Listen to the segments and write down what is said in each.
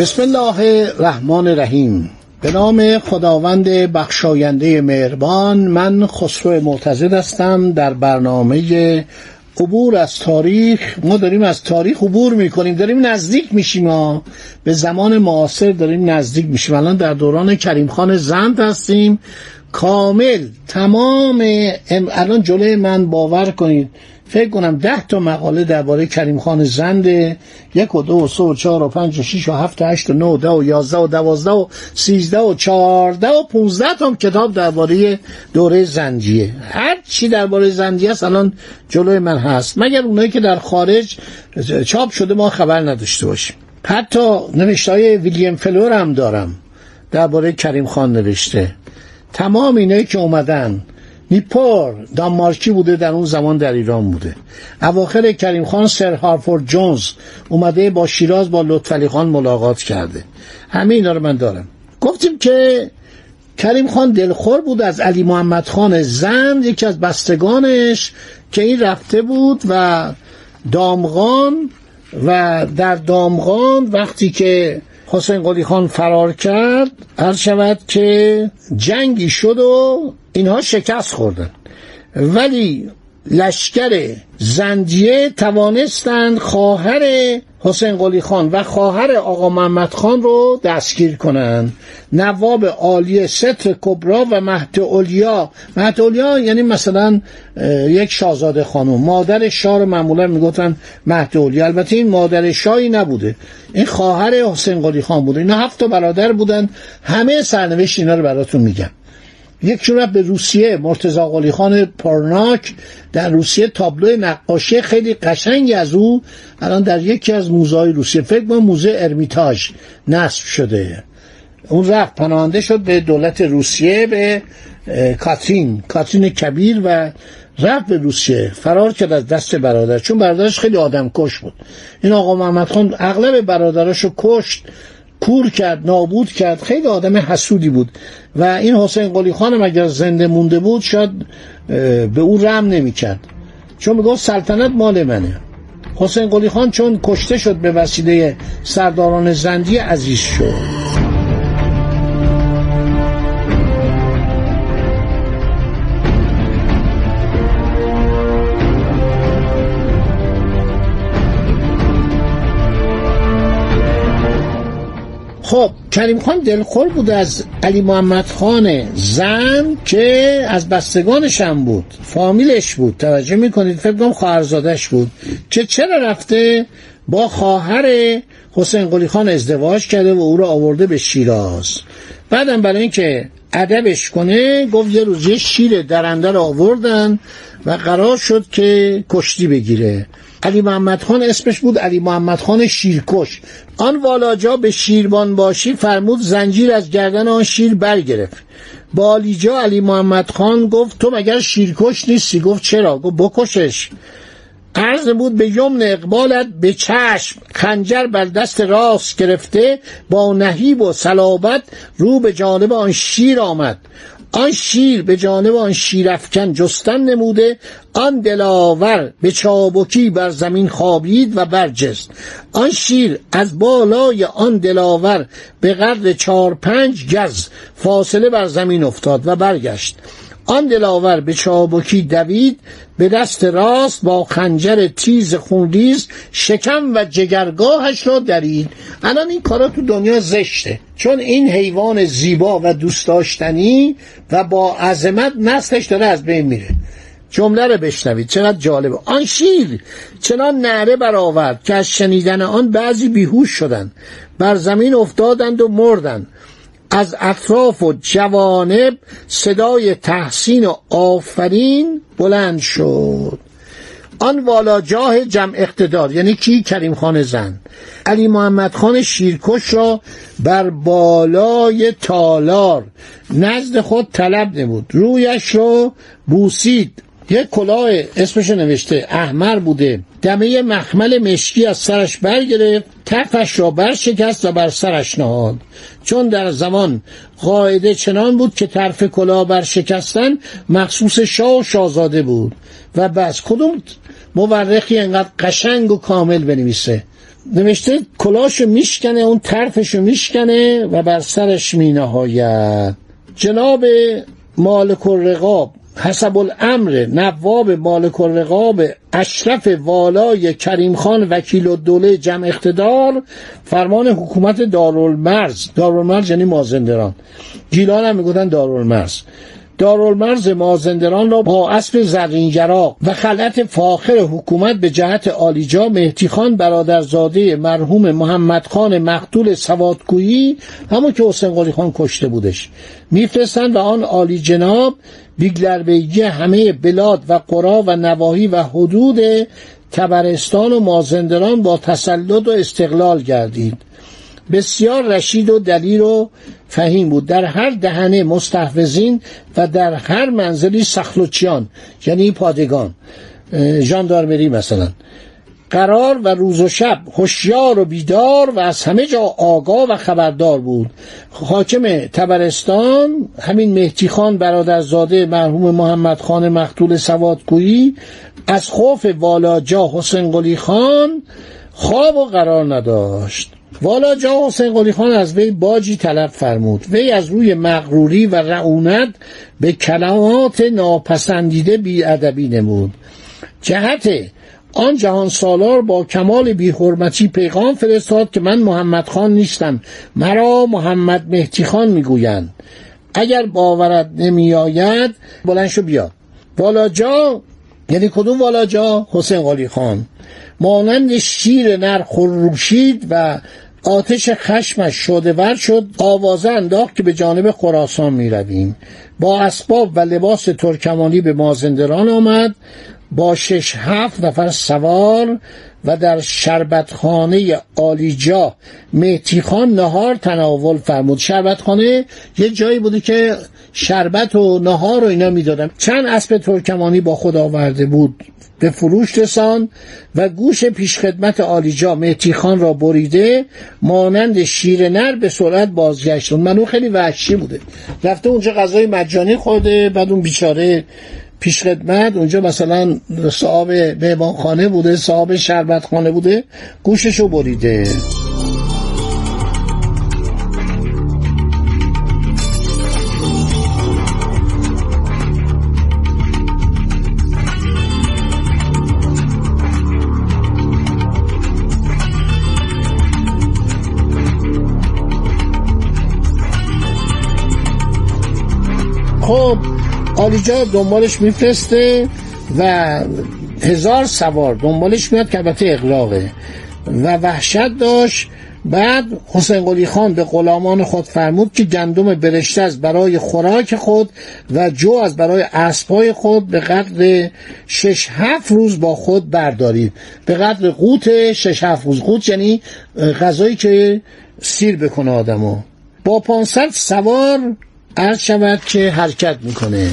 بسم الله الرحمن الرحیم. به نام خداوند بخشاینده مهربان من خسرو معتزد هستم در برنامه عبور از تاریخ. ما داریم از تاریخ عبور می‌کنیم. داریم نزدیک میشیم ها به زمان معاصر داریم نزدیک میشیم. الان در دوران کریم خان زند هستیم. کامل تمام الان جلوی من باور کنید. فکر کنم ده تا مقاله درباره کریم خان زنده. یک و دو و سه و چهار و پنج و شیش و هفت و هشت و نه و ده و یازده و دوازده و سیزده و چهارده و پونزده تا کتاب درباره دوره زندیه هر چی درباره زندیه است الان جلوی من هست. مگر اونایی که در خارج چاپ شده ما خبر نداشته باشیم. حتی نوشته های ویلیام فلور هم دارم. درباره کریم خان نوشته. تمام اینایی که اومدن نیپور دانمارکی بوده در اون زمان در ایران بوده. اواخر کریم خان سر هارفورد جونز اومده با شیراز با لطفعلی خان ملاقات کرده. همه اینا رو من دارم. گفتیم که کریم خان دلخور بود از علی محمد خان زند یکی از بستگانش که این رفته بود و دامغان و در دامغان وقتی که حسین قلی خان فرار کرد هر شود که جنگی شد و اینها شکست خوردن. ولی لشکر زندیه توانستند خواهر حسین قلی خان و خواهر آقا محمد خان رو دستگیر کنند. نواب عالی ستر کبرا و مهد اولیا. مهد اولیا یعنی مثلا یک شاهزاده خانم. مادر شاه رو معمولا می‌گفتن مهد اولیا. البته این مادر شاهی نبوده. این خواهر حسین قلی خان بوده. اینا هفت برادر بودن. همه سرنوشت اینا رو براتون میگم. یک رفت به روسیه. مرتزا قلی خان پارناک در روسیه تابلو نقاشی خیلی قشنگی از او الان در یکی از موزهای روسیه. فکر کنم موزه ارمیتاژ نصب شده. اون رفت پناهنده شد به دولت روسیه به کاترین کاترین کبیر و رفت به روسیه. فرار کرد از دست برادر چون برادرش خیلی آدم کش بود. این آقا محمد خان اغلب برادراشو کشت. کور کرد نابود کرد خیلی آدم حسودی بود. و این حسین قلی خانم اگر زنده مونده بود شاید به او رم نمی کرد چون می‌گفت سلطنت مال منه. حسین قلی خان چون کشته شد به وسیله سرداران زندی عزیز شد. کریم خان دلخور بود از علی محمد خان زن که از بستگانش هم بود. فامیلش بود. توجه می‌کنید؟ فکر کنم خواهرزادش بود. که چرا رفته با خواهر حسین قلی خان ازدواج کرده و او را آورده به شیراز؟ بعدم برای اینکه ادبش کنه گفت یه روز یه شیر درنده رو آوردن و قرار شد که کشتی بگیره. علی محمد خان اسمش بود علی محمد خان شیرکش. آن والاجا به شیربان باشی فرمود زنجیر از گردن آن شیر برگرفت. بالیجا علی محمد خان گفت تو مگر شیرکش نیستی؟ گفت چرا؟ گفت بکشش. عرض بود به یمن اقبالت به چشم خنجر بر دست راست گرفته با نهیب و صلابت رو به جانب آن شیر آمد. آن شیر به جانب آن شیرفکن جستن نموده آن دلاور به چابکی بر زمین خوابید و برجست. آن شیر از بالای آن دلاور به قدر چار پنج گز فاصله بر زمین افتاد و برگشت. آن دلاور به چابکی دوید به دست راست با خنجر تیز خونریز شکم و جگرگاهش را درید. الان این کارا تو دنیا زشته. چون این حیوان زیبا و دوست داشتنی و با عظمت نسلش داره از بین میره. جمله رو بشنوید. چقدر جالبه. آن شیر چنان نعره برآورد که از شنیدن آن بعضی بیهوش شدند. بر زمین افتادند و مردند. از اطراف و جوانب صدای تحسین و آفرین بلند شد. آن والاجاه جمع اقتدار یعنی کی؟ کریم خان زن. علی محمد خان شیرکش را بر بالای تالار. نزد خود طلب نمود. رویش را بوسید. یک کلاه اسمش نوشته. احمر بوده. دمه مخمل مشکی از سرش برگرفت. تفش را برشکست و بر سرش نهاد. چون در زمان قاعده چنان بود که طرف کلاه برشکستن مخصوص شاه و شاهزاده بود. و بس کدوم مورخی انقدر قشنگ و کامل بنویسه. نوشته کلاشو میشکنه اون طرفشو میشکنه و بر سرش مینهاید. جناب مالک الرقاب حسب الامر نواب مالک الرقاب اشرف والای کریم خان وکیل و دوله جمع اقتدار فرمان حکومت دارالمرز. دارالمرز یعنی مازندران. گیلان هم می‌گفتن دارالمرز. دارالمرز مازندران را با اسب زرینگرا و خلعت فاخر حکومت به جهت آلیجا مهدی خان برادرزاده مرحوم محمد خان مقتول سوادگویی همون که حسین قلی خان کشته بودش. میفرستند و آن عالی جناب بیگلربیگی همه بلاد و قرا و نواحی و حدود تبرستان و مازندران با تسلط و استقلال گردید. بسیار رشید و دلیر و فهیم بود. در هر دهنه مستحفظین و در هر منزلی سخلوچیان یعنی پادگان. ژاندارمری مثلا. قرار و روز و شب هوشیار و بیدار و از همه جا آگاه و خبردار بود. حاکم تبرستان همین مهدی خان برادرزاده مرحوم محمد خان مقتول سوادگویی از خوف والاجا حسین قلی خان خواب و قرار نداشت. والا جا حسین قلی خان از وی باجی طلب فرمود. وی از روی مغروری و رعونت به کلمات ناپسندیده بیادبی نمود. جهت آن جهان سالار با کمال بیحرمتی پیغام فرستاد که من محمد خان نیستم. مرا محمد مهدی خان می‌گویند. اگر باورت نمیآید بلند شو بیا. والاجا یعنی کدوم والاجا حسین قلی خان. مانند شیر نر خروشید و آتش خشمش شده ور شد آوازه انداخت که به جانب خراسان می رویم با اسباب و لباس ترکمانی به مازندران آمد. با شش هفت نفر سوار و در شربتخانه آلیجا مهتی خان نهار تناول فرمود. شربتخانه یه جایی بوده که شربت و نهار و اینا می‌دادن چند اسب ترکمانی با خود آورده بود. به فروش رسان و گوش پیشخدمت آلیجا مهتی خان را بریده مانند شیر نر به سرعت بازگشت منو خیلی وحشی بوده. رفته اونجا غذای مجانی خورده بعد اون بیچاره پیشخدمت اونجا مثلا صاحب مهمانخانه بوده صاحب شربت خانه بوده گوششو بریده. آلیجا دنبالش میفرسته و هزار سوار دنبالش میاد که البته اقلاقه و وحشت داشت. بعد حسین قلی خان به غلامان خود فرمود که گندم برشته از برای خوراک خود و جو از برای اسبای خود به قدر شش هفت روز با خود بردارید. به قدر قوت شش هفت روز. قوت یعنی غذایی که سیر بکنه آدمو. با پانصد سوار عرض شود که حرکت می‌کنه.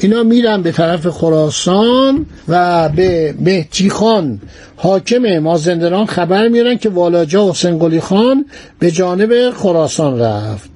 اینا میرن به طرف خراسان و به مهدی خان. حاکم مازندران خبر میرن که والاجا حسین قلی خان به جانب خراسان رفت.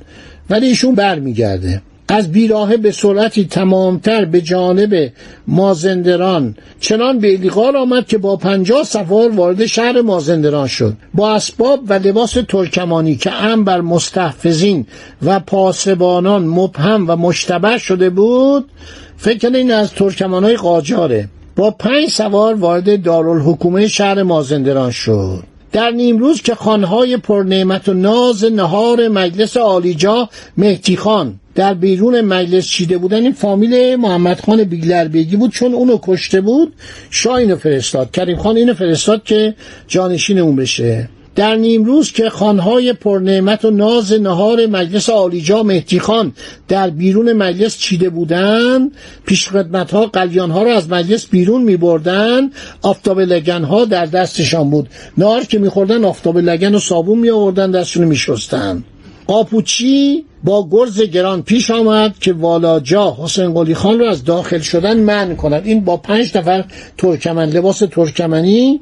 ولی ایشون برمیگرده. از بیراهه به سرعتی تمامتر به جانب مازندران چنان به لیقار آمد که با پنجاه سفار وارد شهر مازندران شد. با اسباب و لباس ترکمانی که ام بر مستحفظین و پاسبانان مبهم و مشتبه شده بود فکر این از ترکمانای قاجاره. با پنج سوار وارد دارالحکومه شهر مازندران شد. در نیمروز که خانهای پرنعمت و ناز نهار مجلس آلیجا مهدی خان در بیرون مجلس چیده بودن این فامیل محمد خان بیگلربیگی بود چون اونو کشته بود شاه اینو فرستاد. کریم خان اینو فرستاد که جانشین اون بشه. در نیمروز که خانهای پرنعمت و ناز نهار مجلس آلیجا مهدی خان در بیرون مجلس چیده بودند پیش خدمت ها قلیان ها را از مجلس بیرون می بردن آفتاب لگن ها در دستشان بود. نهار که میخوردن آفتاب لگن و صابون می آوردن دستشون می شستن قاپوچی با گرز گران پیش آمد که والاجا حسین قلی خان را از داخل شدن من کند. این با پنج نفر ترکمن لباس ترکمنی.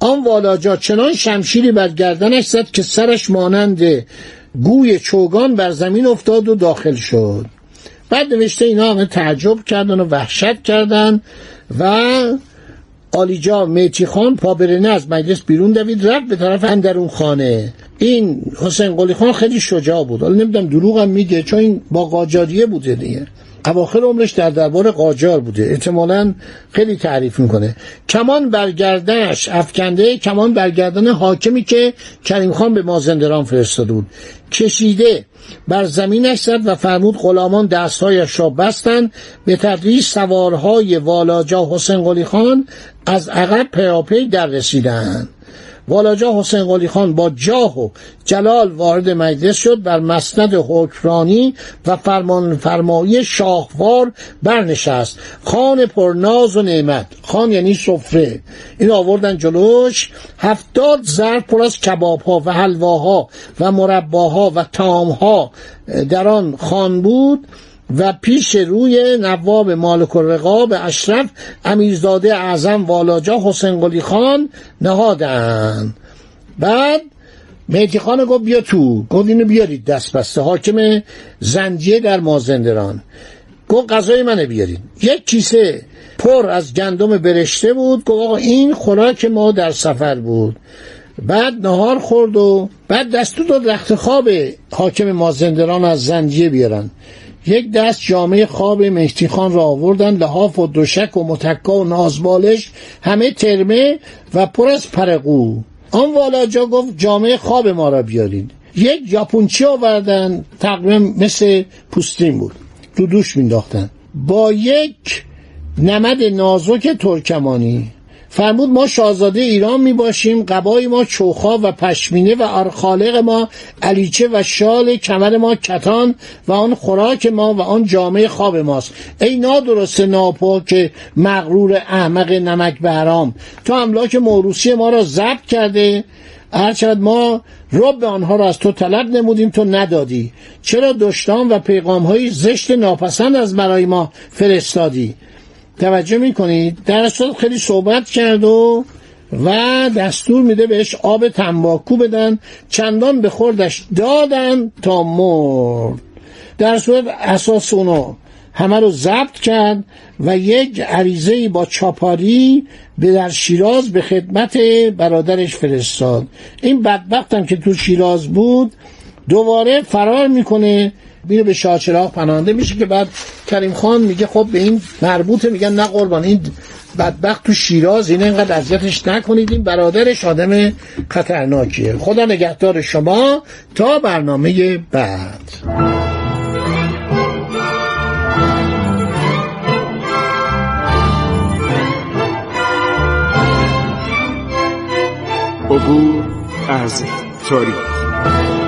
آن والاجا چنان شمشیری بر گردنش زد که سرش مانند گوی چوگان بر زمین افتاد و داخل شد. بعد نوشته اینا همه تعجب کردن و وحشت کردن و آلیجا میتی خان پابرنه از مجلس بیرون دوید رفت به طرف اندرون خانه. این حسین قلی خان خیلی شجاع بود. حالا نمی‌دونم دروغ هم میگه چون این با قاجاریه بوده دیگه. اواخر عمرش در دربار قاجار بوده. احتمالا خیلی تعریف می‌کنه. کمان برگردنش افکنده کمان برگردن حاکمی که کریم خان به مازندران فرستاده بود. کشیده بر زمینش زد و فرمود غلامان دستهایش را بستند. به تدریج سوارهای والاجا حسین قلی خان از عقب پیاپی در رسیدند. والاجا حسین قلی خان با جاه و جلال وارد مجلس شد بر مسند حکرانی و فرمان فرمایی شاهوار برنشست. خان پرناز و نعمت. خان یعنی سفره. این آوردن جلوش. هفتاد ظرف پر از کباب ها و حلواها و مرباها و تامها. در آن خان بود. و پیش روی نواب مالک الرقاب اشرف امیرزاده اعظم والاجا حسین قلی خان نهادند. بعد مهدی خان گفت بیا تو. گفت اینو بیارید دست بسته حاکم زنجیه در مازندران. گفت غذای منو بیارید. یک کیسه پر از گندم برشته بود. گفت آقا این خوراک ما در سفر بود. بعد نهار خورد و بعد دستور داد رخت خواب حاکم مازندران از زنجیه بیارن. یک دست جامعه خواب مهدی خان را آوردن لحاف و دوشک و متکا و نازبالش همه ترمه و پر از پرقو. آن والاجا گفت جامعه خواب ما را بیارید یک ژاپنچی آوردن تقریبا مثل پوستین بود. تو دوش مینداختن با یک نمد نازک ترکمانی. فرمود ما شاهزاده ایران می باشیم قبای ما چوخا و پشمینه و آرخالق ما علیچه و شال کمر ما کتان و آن خوراک ما و آن جامعه خواب ماست. ای نادرست ناپاک مغرور احمق نمک بهرام تو املاک موروسی ما را ضبط کرده. هرچند ما رب آنها را از تو طلب نمودیم تو ندادی. چرا دشتان و پیغام های زشت ناپسند از برای ما فرستادی؟ توجه می‌کنید؟ در خیلی صحبت کرد و و دستور میده بهش آب تنباکو بدن. چندان به خوردش دادن تا مرد. در صورت اساس اونو همه رو ضبط کرد و یک عریضه با چاپاری به در شیراز به خدمت برادرش فرستاد. این بدبختم که تو شیراز بود دوباره فرار می‌کنه میره به شاچراغ پناهنده میشه که بعد کریم خان میگه خب به این مربوطه میگن نه قربان این بدبخت تو شیراز این اینقدر اذیتش نکنید این برادرش آدم خطرناکیه. خدا نگهدار شما تا برنامه بعد. عبور از تاریخ.